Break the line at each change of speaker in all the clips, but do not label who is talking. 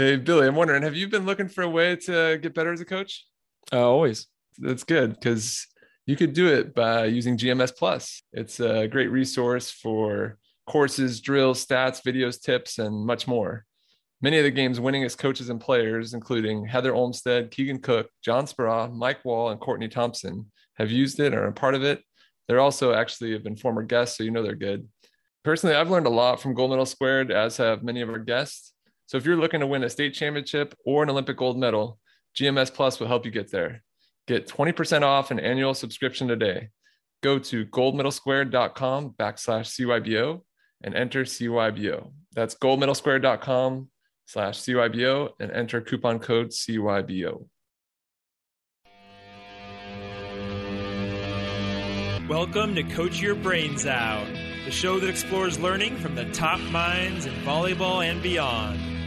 Hey, Billy, I'm wondering, have you been looking for a way to get better as a coach?
Uh, always.
That's good because you could do it by using GMS Plus. It's a great resource for courses, drills, stats, videos, tips, and much more. Many of the game's winningest coaches and players, including Heather Olmstead, Keegan Cook, John Speraw, Mike Wall, and Courtney Thompson, have used it or are a part of it. They're also actually have been former guests, so you know they're good. Personally, I've learned a lot from Gold Medal Squared, as have many of our guests. So if you're looking to win a state championship or an Olympic gold medal, GMS Plus will help you get there. Get 20% off an annual subscription today. Go to goldmedalsquared.com backslash CYBO and enter CYBO. That's goldmedalsquared.com slash CYBO and enter coupon code CYBO.
Welcome to Coach Your Brains Out, the show that explores learning from the top minds in volleyball and beyond.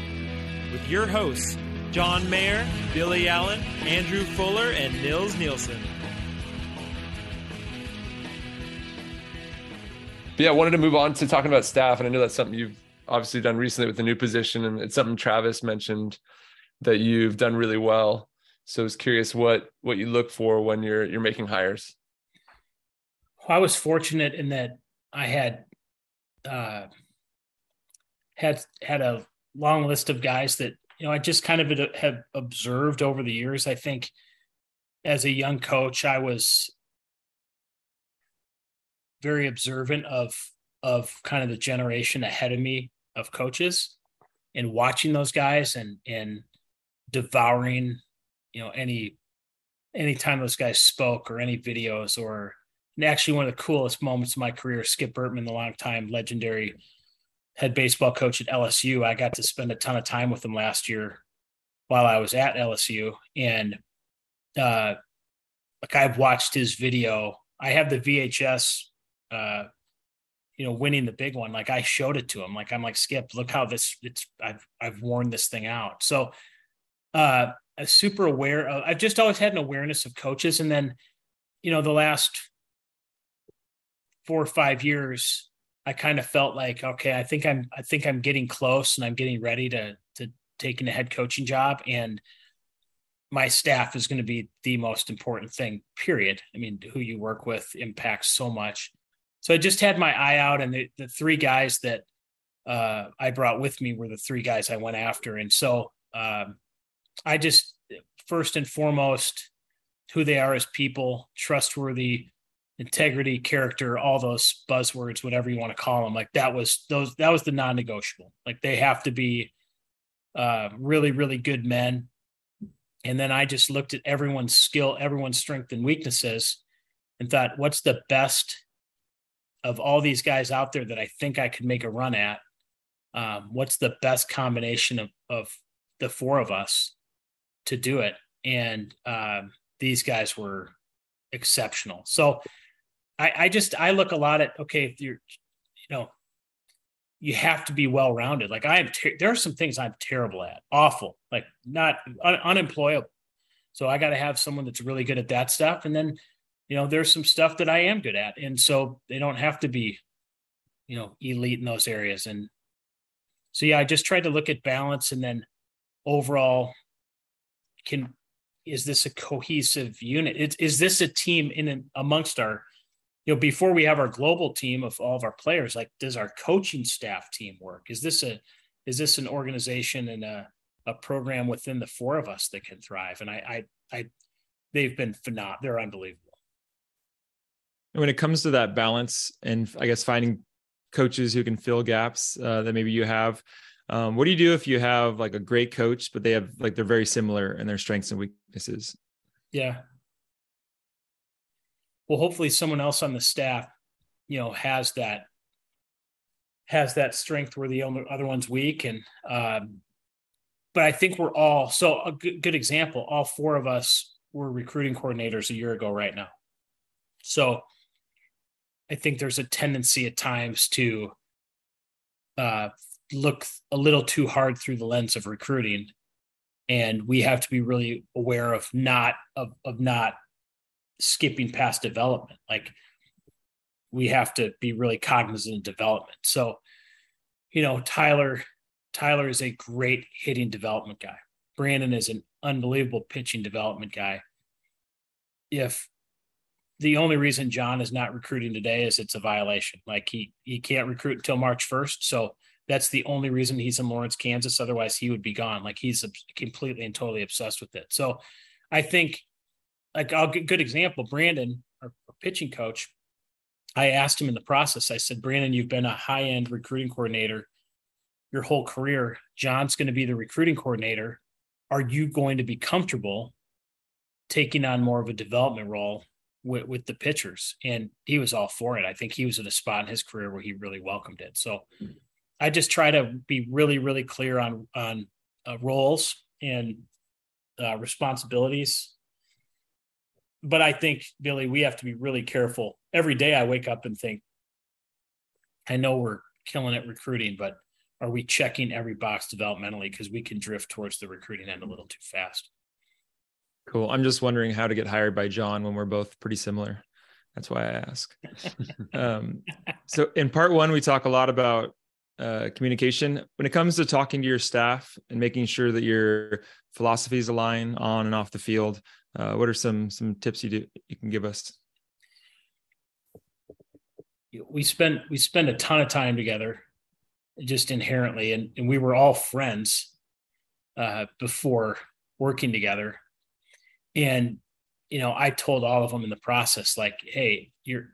With your hosts, John Mayer, Billy Allen, Andrew Fuller, and Nils Nielsen.
But yeah, I wanted to move on to talking about staff. And I know that's something you've obviously done recently with the new position. And it's something Travis mentioned that you've done really well. So I was curious what what you look for when you're you're making hires.
I was fortunate in that I had uh, had had a long list of guys that you know I just kind of have observed over the years. I think as a young coach, I was very observant of of kind of the generation ahead of me of coaches and watching those guys and and devouring you know any anytime those guys spoke or any videos or and actually one of the coolest moments of my career skip bertman the long time legendary head baseball coach at lsu i got to spend a ton of time with him last year while i was at lsu and uh like i've watched his video. I have the vhs uh you know winning the big one. Like i showed it to him. Like i'm like skip look how this it's i've i've worn this thing out. So uh I'm super aware of i've just always had an awareness of coaches. And then you know the last four or five years i kind of felt like okay i think i'm i think i'm getting close and i'm getting ready to to taking a head coaching job and my staff is going to be the most important thing period i mean who you work with impacts so much so I just had my eye out, and the, the three guys that uh, I brought with me were the three guys I went after. And so um, I just, first and foremost, who they are as people, trustworthy, integrity, character, all those buzzwords, whatever you want to call them. Like that was those, that was the non negotiable. Like they have to be uh, really, really good men. And then I just looked at everyone's skill, everyone's strength and weaknesses and thought, what's the best of all these guys out there that I think I could make a run at, um, what's the best combination of, of the four of us to do it? And um, these guys were exceptional. So I, I just I look a lot at okay, if you're, you know, you have to be well rounded. Like I am, ter- there are some things I'm terrible at, awful, like not un- unemployable. So I got to have someone that's really good at that stuff, and then you know, there's some stuff that I am good at. And so they don't have to be, you know, elite in those areas. And so, yeah, I just tried to look at balance and then overall can, is this a cohesive unit? Is, is this a team in an, amongst our, you know, before we have our global team of all of our players, like does our coaching staff team work? Is this a, is this an organization and a, a program within the four of us that can thrive? And I, I, I, they've been phenomenal. They're unbelievable.
And when it comes to that balance and I guess finding coaches who can fill gaps uh, that maybe you have, um, what do you do if you have like a great coach, but they have like they're very similar in their strengths and weaknesses?
Yeah. Well, hopefully someone else on the staff, you know, has that has that strength where the other one's weak. And um, but I think we're all so a good, good example. All four of us were recruiting coordinators a year ago right now. So I think there's a tendency at times to uh, look a little too hard through the lens of recruiting, and we have to be really aware of not of of not skipping past development. Like we have to be really cognizant of development. So, you know, Tyler Tyler is a great hitting development guy. Brandon is an unbelievable pitching development guy. If the only reason John is not recruiting today is it's a violation. Like he he can't recruit until March 1st. So that's the only reason he's in Lawrence, Kansas. Otherwise, he would be gone. Like he's completely and totally obsessed with it. So I think, like, I'll good example. Brandon, our, our pitching coach, I asked him in the process. I said, Brandon, you've been a high end recruiting coordinator your whole career. John's going to be the recruiting coordinator. Are you going to be comfortable taking on more of a development role with, with the pitchers? And he was all for it. I think he was at a spot in his career where he really welcomed it. So I just try to be really, really clear on on uh, roles and uh, responsibilities. But I think Billy, we have to be really careful. Every day I wake up and think, I know we're killing it recruiting, but are we checking every box developmentally? Because we can drift towards the recruiting end a little too fast.
Cool. I'm just wondering how to get hired by John when we're both pretty similar. That's why I ask. um, so in part one, we talk a lot about uh, communication when it comes to talking to your staff and making sure that your philosophies align on and off the field uh, what are some some tips you do you can give us
we spend we spend a ton of time together just inherently and, and we were all friends uh, before working together and you know i told all of them in the process like hey your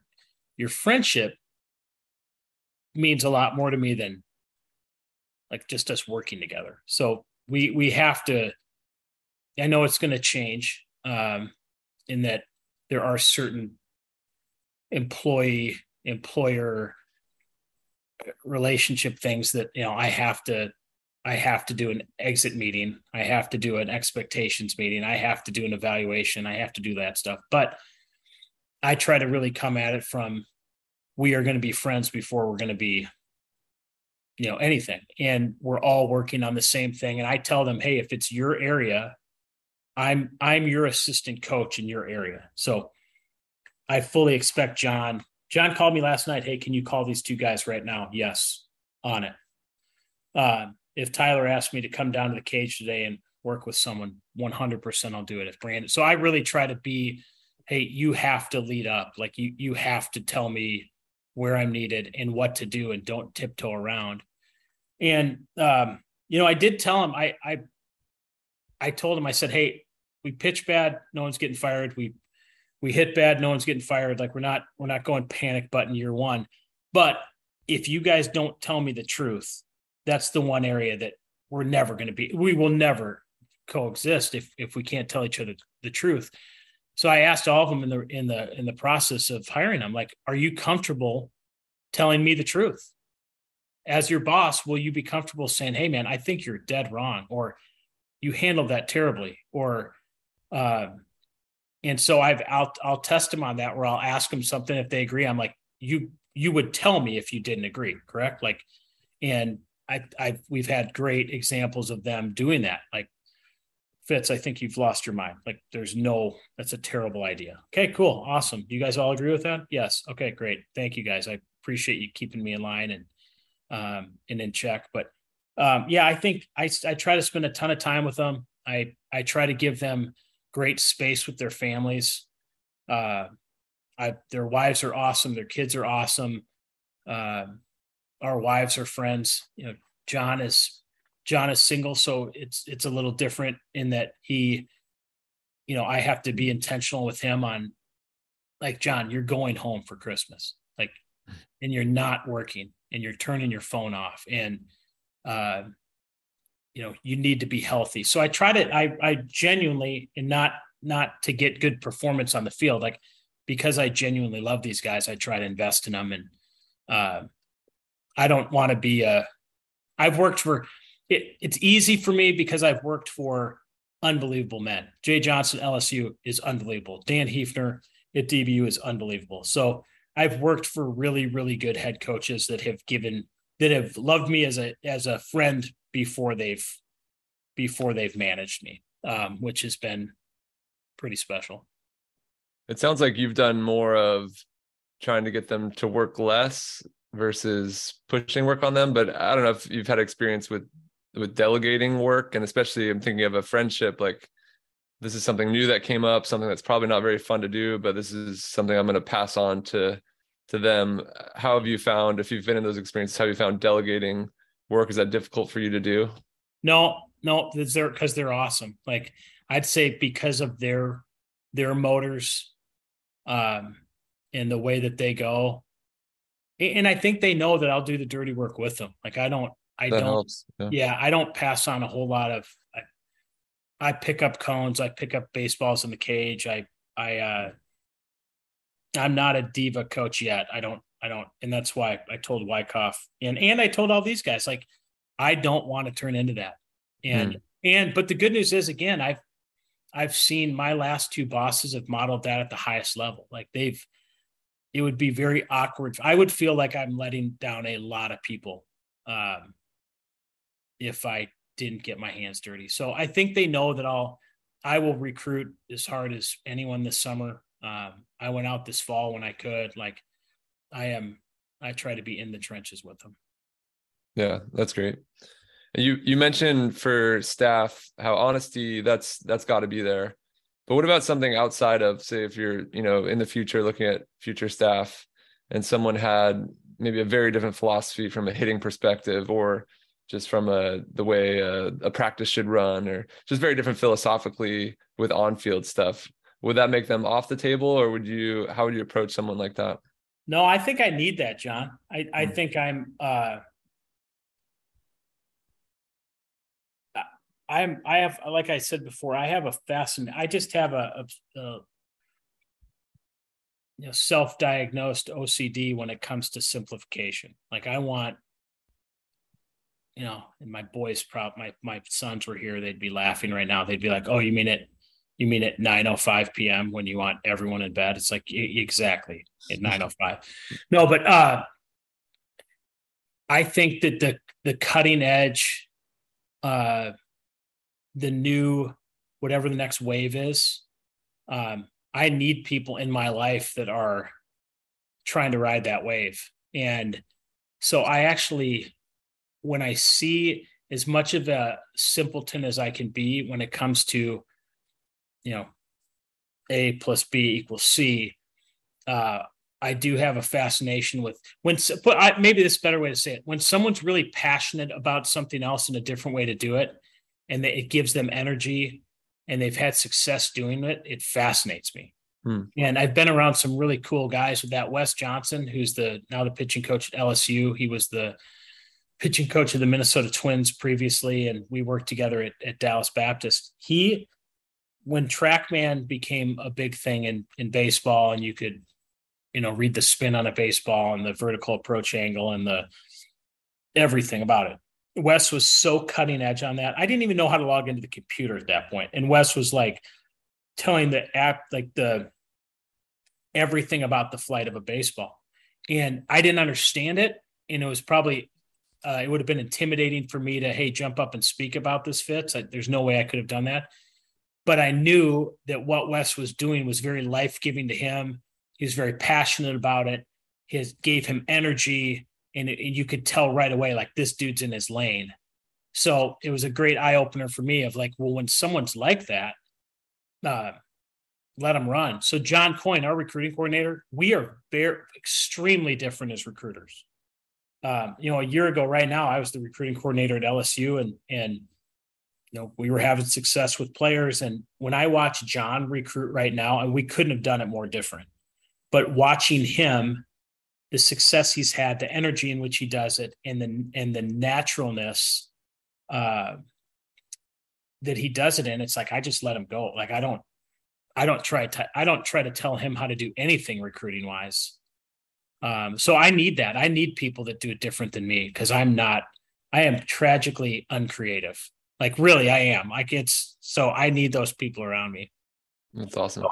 your friendship means a lot more to me than like just us working together. So we we have to. I know it's going to change um, in that there are certain employee employer relationship things that you know I have to I have to do an exit meeting. I have to do an expectations meeting. I have to do an evaluation. I have to do that stuff. But I try to really come at it from we are going to be friends before we're going to be you know anything and we're all working on the same thing and i tell them hey if it's your area i'm i'm your assistant coach in your area. So i fully expect john john called me last night hey can you call these two guys right now? Yes on it. Uh, if tyler asked me to come down to the cage today and work with someone 100% i'll do it. If brandon so i really try to be hey you have to lead up. Like you you have to tell me where I'm needed and what to do and don't tiptoe around. And um, you know, I did tell him I I I told him I said, "Hey, we pitch bad, no one's getting fired. We we hit bad, no one's getting fired. Like we're not we're not going panic button year 1. But if you guys don't tell me the truth, that's the one area that we're never going to be we will never coexist if if we can't tell each other the truth so I asked all of them in the in the in the process of hiring them, like, are you comfortable telling me the truth? As your boss, will you be comfortable saying, "Hey, man, I think you're dead wrong," or "You handled that terribly," or uh, and so I've I'll I'll test them on that where I'll ask them something if they agree. I'm like, you you would tell me if you didn't agree, correct? Like, and I I we've had great examples of them doing that. Like Fitz, I think you've lost your mind. Like, there's no, that's a terrible idea. Okay, cool. Awesome. You guys all agree with that? Yes. Okay, great. Thank you guys. I appreciate you keeping me in line and, um, and in check. But, um, yeah, I think I, I try to spend a ton of time with them. I, I try to give them great space with their families. Uh, I, their wives are awesome. Their kids are awesome. Uh, our wives are friends. You know, John is John is single, so it's it's a little different in that he, you know, I have to be intentional with him on, like John, you're going home for Christmas, like, and you're not working, and you're turning your phone off, and, uh, you know, you need to be healthy. So I try to, I I genuinely, and not not to get good performance on the field, like because I genuinely love these guys, I try to invest in them, and uh, I don't want to be a. I've worked for it, it's easy for me because I've worked for unbelievable men. Jay Johnson, LSU is unbelievable. Dan Heefner at DBU is unbelievable. So I've worked for really, really good head coaches that have given that have loved me as a as a friend before they've before they've managed me, um, which has been pretty special.
It sounds like you've done more of trying to get them to work less versus pushing work on them. But I don't know if you've had experience with with delegating work and especially i'm thinking of a friendship like this is something new that came up something that's probably not very fun to do but this is something i'm going to pass on to to them how have you found if you've been in those experiences how have you found delegating work? Is that difficult for you to do?
No no they're because they're awesome. Like i'd say because of their their motors um and the way that they go and i think they know that i'll do the dirty work with them. Like i don't i
that
don't
yeah.
yeah i don't pass on a whole lot of I, I pick up cones i pick up baseballs in the cage i i uh i'm not a diva coach yet. I don't i don't and that's why i told wyckoff and and i told all these guys like i don't want to turn into that. And
Mm.
and but the good news is again i've i've seen my last two bosses have modeled that at the highest level. Like they've it would be very awkward. I would feel like i'm letting down a lot of people um if i didn't get my hands dirty. So i think they know that i'll i will recruit as hard as anyone this summer um i went out this fall when i could like i am i try to be in the trenches with them
Yeah, that's great. You you mentioned for staff how honesty that's that's got to be there. But what about something outside of say if you're, you know, in the future looking at future staff and someone had maybe a very different philosophy from a hitting perspective or just from a the way a, a practice should run or just very different philosophically with on-field stuff. Would that make them off the table or would you how would you approach someone like that?
No, I think I need that, John. I, I
Hmm.
think I'm uh I'm I have like I said before, I have a fascin I just have a, a, a you know self-diagnosed OCD when it comes to simplification. Like I want you know, and my boys prop my my sons were here, they'd be laughing right now. They'd be like, "Oh, you mean it you mean at 9:05 p.m. when you want everyone in bed?" It's like exactly at 9:05. No, but uh I think that the the cutting edge uh the new whatever the next wave is um I need people in my life that are trying to ride that wave and so I actually when I see as much of a simpleton as I can be when it comes to you know a plus b equals c uh I do have a fascination with when, but I, maybe this is a better way to say it. When someone's really passionate about something else and a different way to do it, and they, it gives them energy, and they've had success doing it, it fascinates me.
Hmm.
And I've been around some really cool guys with that. Wes Johnson, who's the now the pitching coach at LSU, he was the pitching coach of the Minnesota Twins previously, and we worked together at, at Dallas Baptist. He, when TrackMan became a big thing in in baseball, and you could you know read the spin on a baseball and the vertical approach angle and the everything about it wes was so cutting edge on that. I didn't even know how to log into the computer at that point. And wes was like telling the app like the everything about the flight of a baseball. And i didn't understand it. And it was probably uh, it would have been intimidating for me to hey jump up and speak about this fits I, there's no way i could have done that but i knew that what wes was doing was very life-giving to him he was very passionate about it. His gave him energy, and, it, and you could tell right away, like this dude's in his lane. So it was a great eye opener for me of like, well, when someone's like that, uh, let them run. So John Coyne, our recruiting coordinator, we are very extremely different as recruiters. Um, you know, a year ago, right now, I was the recruiting coordinator at LSU, and and you know we were having success with players. And when I watch John recruit right now, and we couldn't have done it more different but watching him the success he's had the energy in which he does it and the and the naturalness uh that he does it in it's like i just let him go. Like i don't i don't try to i don't try to tell him how to do anything recruiting wise. Um so i need that. I need people that do it different than me because i'm not i am tragically uncreative like really i am like it's so i need those people around me
That's awesome.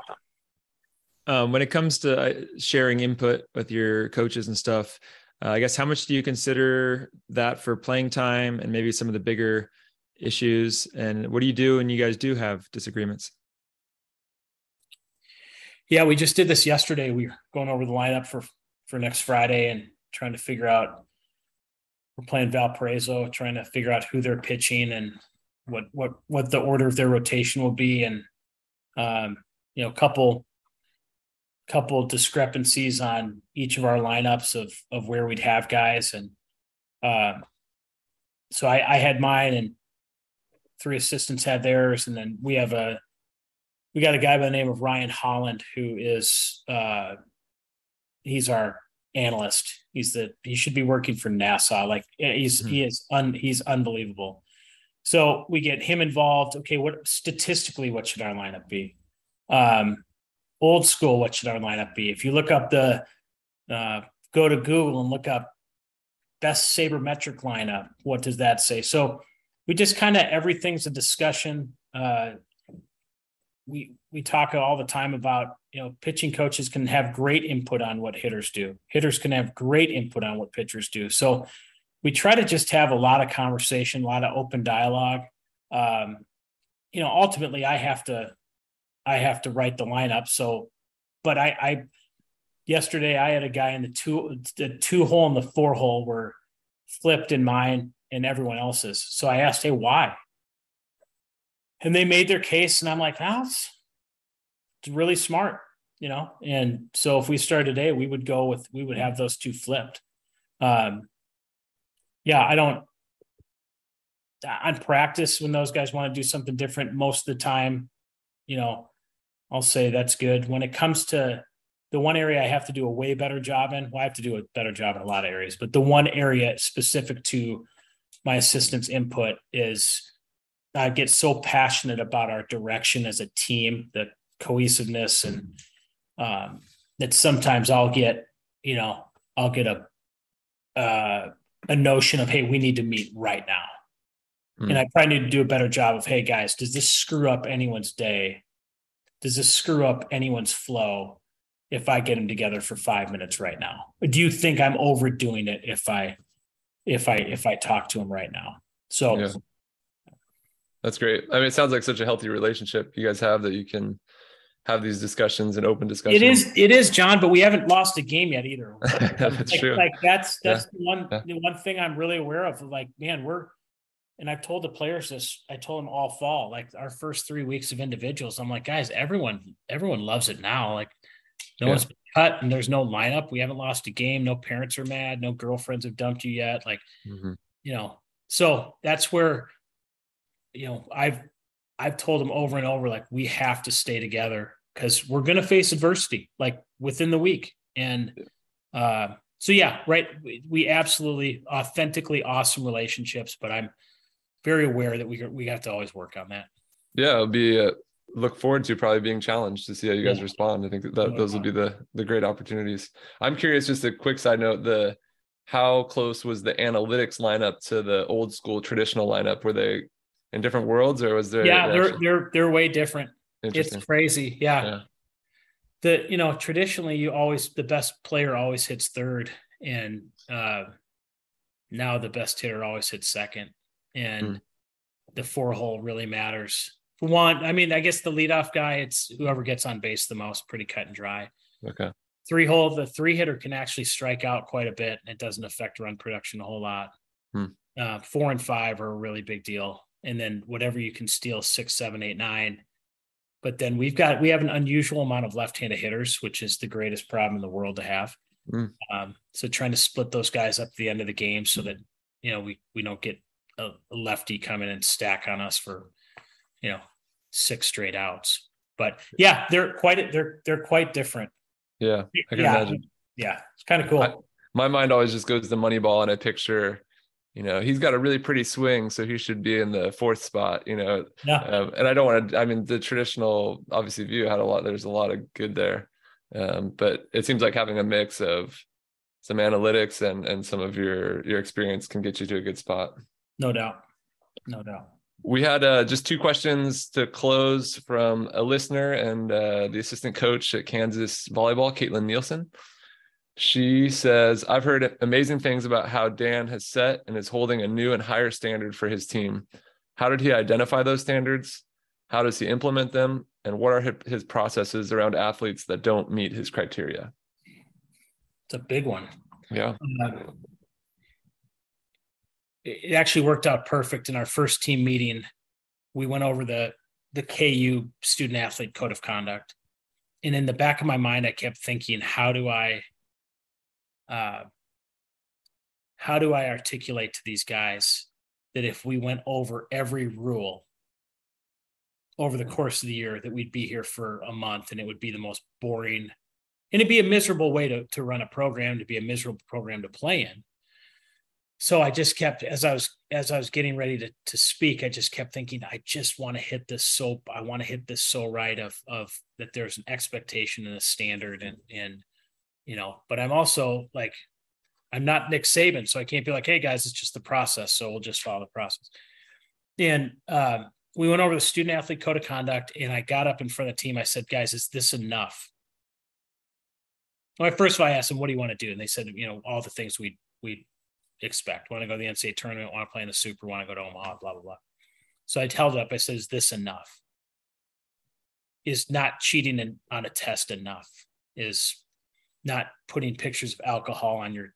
um, when it comes to uh, sharing input with your coaches and stuff uh, i guess how much do you consider that for playing time and maybe some of the bigger issues and what do you do when you guys do have disagreements
Yeah, we just did this yesterday. We were going over the lineup for for next Friday and trying to figure out we're playing Valparaiso, trying to figure out who they're pitching and what what what the order of their rotation will be, and um, you know, couple couple discrepancies on each of our lineups of of where we'd have guys, and uh, so I, I had mine, and three assistants had theirs, and then we have a we got a guy by the name of Ryan Holland who is uh, he's our analyst. He's the he should be working for NASA. Like he's mm-hmm. he is un he's unbelievable. So we get him involved. Okay, what statistically what should our lineup be? Um, old school, what should our lineup be? If you look up the uh, go to Google and look up best sabermetric lineup, what does that say? So we just kind of everything's a discussion. Uh, we we talk all the time about you know pitching coaches can have great input on what hitters do hitters can have great input on what pitchers do so we try to just have a lot of conversation a lot of open dialogue. Um, you know ultimately i have to i have to write the lineup. So but i i yesterday i had a guy in the two the two hole and the four hole were flipped in mine and everyone else's. So i asked hey why? And they made their case and i'm like oh, it's, really smart you know? And so if we started today we would go with we would have those two flipped. Um yeah i don't on practice when those guys want to do something different most of the time you know i'll say that's good. When it comes to the one area i have to do a way better job in well i have to do a better job in a lot of areas but the one area specific to my assistant's input is I get so passionate about our direction as a team, the cohesiveness, and um, that sometimes I'll get, you know, I'll get a uh, a notion of, hey, we need to meet right now, mm. and I probably need to do a better job of, hey, guys, does this screw up anyone's day? Does this screw up anyone's flow? If I get them together for five minutes right now, do you think I'm overdoing it if I, if I, if I talk to them right now? So. Yeah
that's great. I mean, it sounds like such a healthy relationship you guys have that you can have these discussions and open discussions.
It is, it is, John, but we haven't lost a game yet either.
that's
like,
true.
Like that's that's yeah. the one yeah. the one thing I'm really aware of. Like, man, we're and I've told the players this. I told them all fall, like our first three weeks of individuals. I'm like, guys, everyone, everyone loves it now. Like, no yeah. one's cut and there's no lineup. We haven't lost a game. No parents are mad. No girlfriends have dumped you yet. Like, mm-hmm. you know, so that's where you know, I've I've told them over and over, like we have to stay together because we're going to face adversity, like within the week. And uh, so, yeah, right. We, we, absolutely authentically awesome relationships, but I'm very aware that we we have to always work on that.
Yeah, it'll be uh, look forward to probably being challenged to see how you guys yeah. respond. I think that, that those will be the the great opportunities. I'm curious, just a quick side note, the how close was the analytics lineup to the old school traditional lineup? Were they in different worlds, or was there?
Yeah, they're actually... they're they're way different. It's crazy. Yeah. yeah. The you know traditionally you always the best player always hits third, and uh, now the best hitter always hits second, and mm. the four hole really matters. For one, I mean, I guess the leadoff guy, it's whoever gets on base the most, pretty cut and dry.
Okay.
Three hole, the three hitter can actually strike out quite a bit. It doesn't affect run production a whole lot. Hmm. Uh, four and five are a really big deal and then whatever you can steal six, seven, eight, nine. But then we've got we have an unusual amount of left-handed hitters, which is the greatest problem in the world to have. Mm. Um, so trying to split those guys up at the end of the game so that you know we we don't get a, a lefty come in and stack on us for you know six straight outs. But yeah, they're quite they're they're quite different.
Yeah,
I can yeah, imagine. Yeah, it's kind of cool. I,
my mind always just goes to Moneyball, and I picture you know he's got a really pretty swing so he should be in the fourth spot you know
yeah.
Um, and i don't want to i mean the traditional obviously view had a lot there's a lot of good there um, but it seems like having a mix of some analytics and and some of your your experience can get you to a good spot.
No doubt. No doubt.
We had uh, just two questions to close from a listener and uh, the assistant coach at kansas volleyball caitlin nielsen she says, I've heard amazing things about how Dan has set and is holding a new and higher standard for his team. How did he identify those standards? How does he implement them? And what are his processes around athletes that don't meet his criteria?
It's a big one.
Yeah. Uh,
it actually worked out perfect in our first team meeting. We went over the the KU student athlete code of conduct. And in the back of my mind, I kept thinking, how do I uh, how do I articulate to these guys that if we went over every rule over the course of the year, that we'd be here for a month and it would be the most boring and it'd be a miserable way to, to run a program, to be a miserable program to play in. So I just kept as I was as I was getting ready to to speak, I just kept thinking, I just want to hit this so I want to hit this so right of of that there's an expectation and a standard and and you know, but I'm also like I'm not Nick Saban, so I can't be like, hey guys, it's just the process. So we'll just follow the process. And um, we went over the student athlete code of conduct, and I got up in front of the team. I said, guys, is this enough? Well, first of all, I asked them, what do you want to do? And they said, you know, all the things we we expect. Want to go to the NCAA tournament, want to play in the super, want to go to Omaha, blah, blah, blah. So I held up. I said, is this enough? Is not cheating in, on a test enough? Is not putting pictures of alcohol on your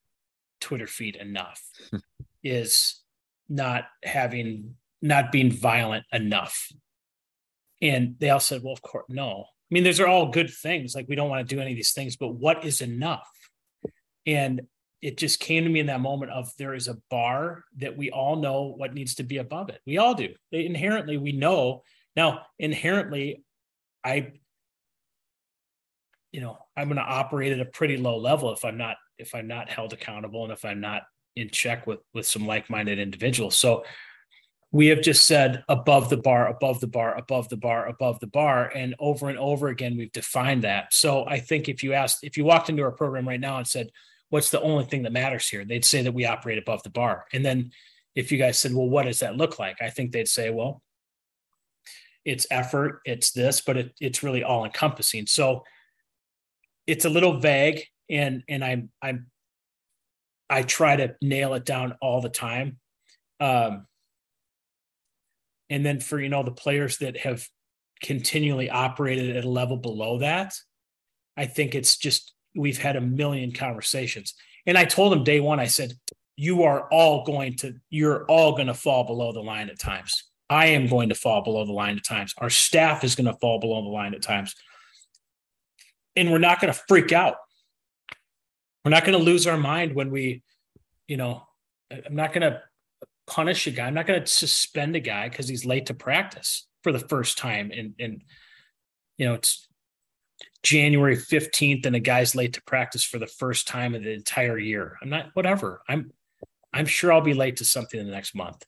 Twitter feed enough? is not having not being violent enough? And they all said, well, of course, no. I mean, those are all good things. Like we don't want to do any of these things, but what is enough? And it just came to me in that moment of there is a bar that we all know what needs to be above it. We all do. Inherently, we know. Now, inherently, I you know i'm going to operate at a pretty low level if i'm not if i'm not held accountable and if i'm not in check with with some like-minded individuals. So we have just said above the bar above the bar above the bar above the bar and over and over again we've defined that. So i think if you asked if you walked into our program right now and said what's the only thing that matters here? they'd say that we operate above the bar. And then if you guys said well what does that look like? I think they'd say well it's effort it's this but it, it's really all encompassing so it's a little vague and and i'm i'm i try to nail it down all the time. Um and then for you know the players that have continually operated at a level below that i think it's just we've had a million conversations. And i told them day one i said you are all going to you're all going to fall below the line at times. I am going to fall below the line at times. Our staff is going to fall below the line at times and we're not going to freak out. We're not going to lose our mind when we, you know, I'm not going to punish a guy. I'm not going to suspend a guy because he's late to practice for the first time. And, and, you know, it's January 15th and a guy's late to practice for the first time in the entire year. I'm not, whatever. I'm, I'm sure I'll be late to something in the next month.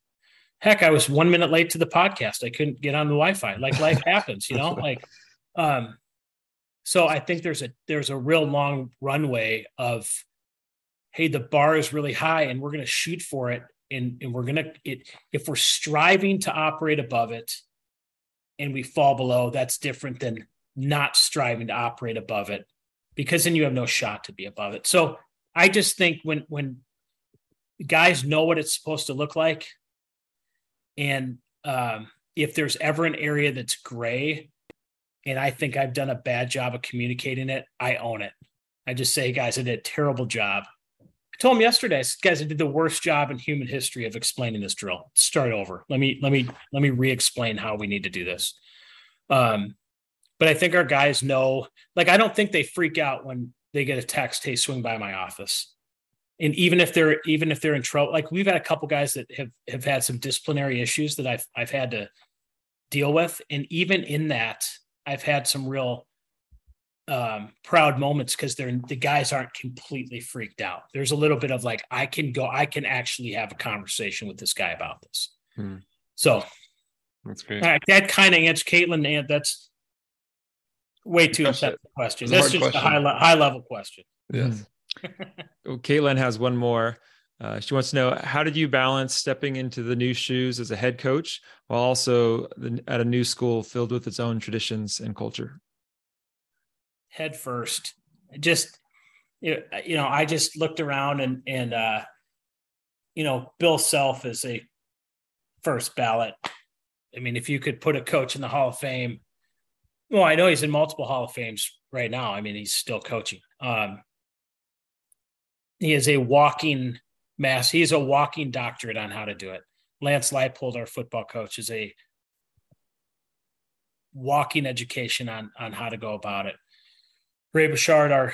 Heck, I was one minute late to the podcast. I couldn't get on the Wi-Fi. Like life happens, you know, like, um, so I think there's a there's a real long runway of, hey, the bar is really high and we're going to shoot for it, and and we're going to it if we're striving to operate above it, and we fall below, that's different than not striving to operate above it, because then you have no shot to be above it. So I just think when when guys know what it's supposed to look like, and um, if there's ever an area that's gray and I think I've done a bad job of communicating it, I own it. I just say, guys, I did a terrible job. I told him yesterday, I said, guys, I did the worst job in human history of explaining this drill. Start over. Let me let me let me re-explain how we need to do this. Um, but I think our guys know, like, I don't think they freak out when they get a text, hey, swing by my office. And even if they're even if they're in trouble, like we've had a couple guys that have have had some disciplinary issues that I've I've had to deal with. And even in that, I've had some real um, proud moments because they're the guys aren't completely freaked out. There's a little bit of like, I can go, I can actually have a conversation with this guy about this. Hmm. So
that's great.
that kind of answers Caitlin, and that's way too upset question. That's just question. a high, le- high level question.
Yes.
well, Caitlin has one more. Uh, she wants to know how did you balance stepping into the new shoes as a head coach while also at a new school filled with its own traditions and culture?
Head first, just you know, I just looked around and and uh, you know, Bill Self is a first ballot. I mean, if you could put a coach in the Hall of Fame, well, I know he's in multiple Hall of Fames right now. I mean, he's still coaching. Um, he is a walking mass. He's a walking doctorate on how to do it. Lance Leipold, our football coach, is a walking education on on how to go about it. Ray Bechard, our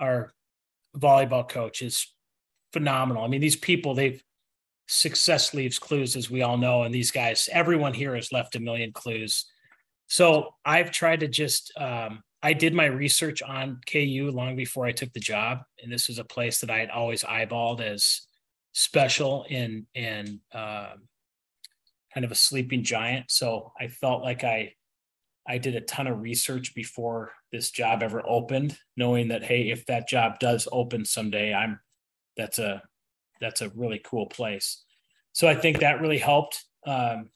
our volleyball coach, is phenomenal. I mean, these people they've success leaves clues, as we all know, and these guys, everyone here has left a million clues. So I've tried to just um, I did my research on KU long before I took the job, and this was a place that I had always eyeballed as special and and uh, kind of a sleeping giant. So I felt like I I did a ton of research before this job ever opened, knowing that hey, if that job does open someday, I'm that's a that's a really cool place. So I think that really helped. Um,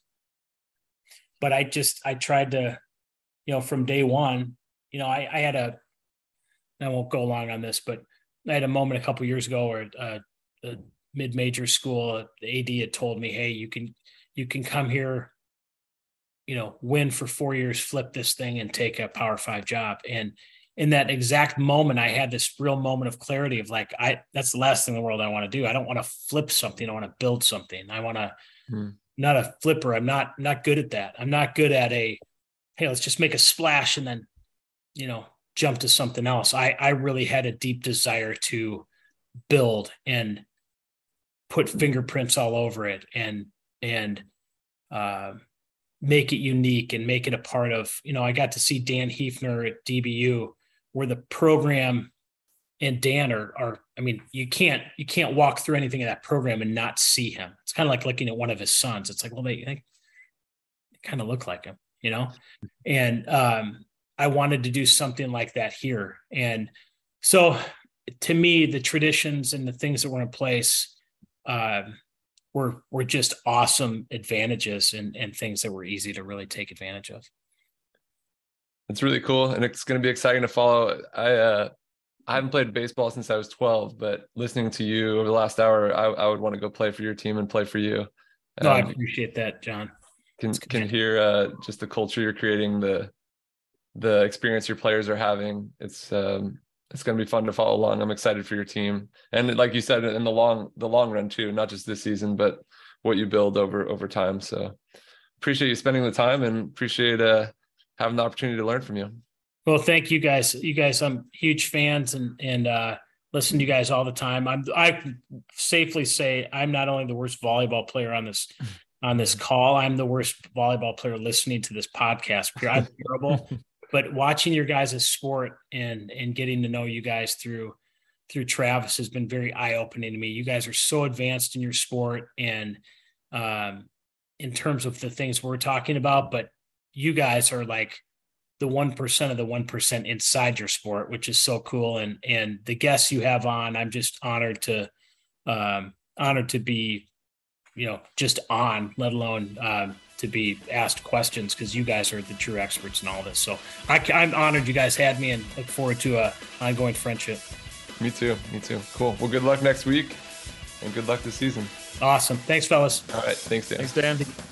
but I just I tried to, you know, from day one, you know, I, I had a I won't go long on this, but I had a moment a couple years ago where uh, a mid-major school, the AD had told me, "Hey, you can you can come here, you know, win for four years, flip this thing, and take a Power Five job." And in that exact moment, I had this real moment of clarity of like, I that's the last thing in the world I want to do. I don't want to flip something. I want to build something. I want to hmm. not a flipper. I'm not not good at that. I'm not good at a hey, let's just make a splash and then you know jump to something else. I I really had a deep desire to build and put fingerprints all over it and and uh, make it unique and make it a part of you know i got to see dan heefner at dbu where the program and dan are are i mean you can't you can't walk through anything in that program and not see him. It's kind of like looking at one of his sons. It's like well they, they kind of look like him you know? And um i wanted to do something like that here. And so to me the traditions and the things that were in place um were were just awesome advantages and and things that were easy to really take advantage of.
It's really cool, and it's going to be exciting to follow. I uh, I haven't played baseball since I was 12, but listening to you over the last hour, I, I would want to go play for your team and play for you.
No, I appreciate that, John.
Can can hear uh, just the culture you're creating, the the experience your players are having. It's um, it's going to be fun to follow along. I'm excited for your team, and like you said, in the long the long run too, not just this season, but what you build over over time. So appreciate you spending the time and appreciate uh, having the opportunity to learn from you.
Well, thank you guys. You guys, I'm huge fans and and uh, listen to you guys all the time. I'm I safely say I'm not only the worst volleyball player on this on this call. I'm the worst volleyball player listening to this podcast. I'm terrible but watching your guys' sport and and getting to know you guys through through Travis has been very eye opening to me. You guys are so advanced in your sport and um, in terms of the things we're talking about, but you guys are like the one percent of the one percent inside your sport, which is so cool. And and the guests you have on, I'm just honored to um, honored to be, you know, just on, let alone um, to be asked questions because you guys are the true experts in all this. So I, am honored you guys had me and look forward to a ongoing friendship.
Me too. Me too. Cool. Well, good luck next week and good luck this season.
Awesome. Thanks, fellas.
All right. Thanks, Dan.
Thanks, Dan.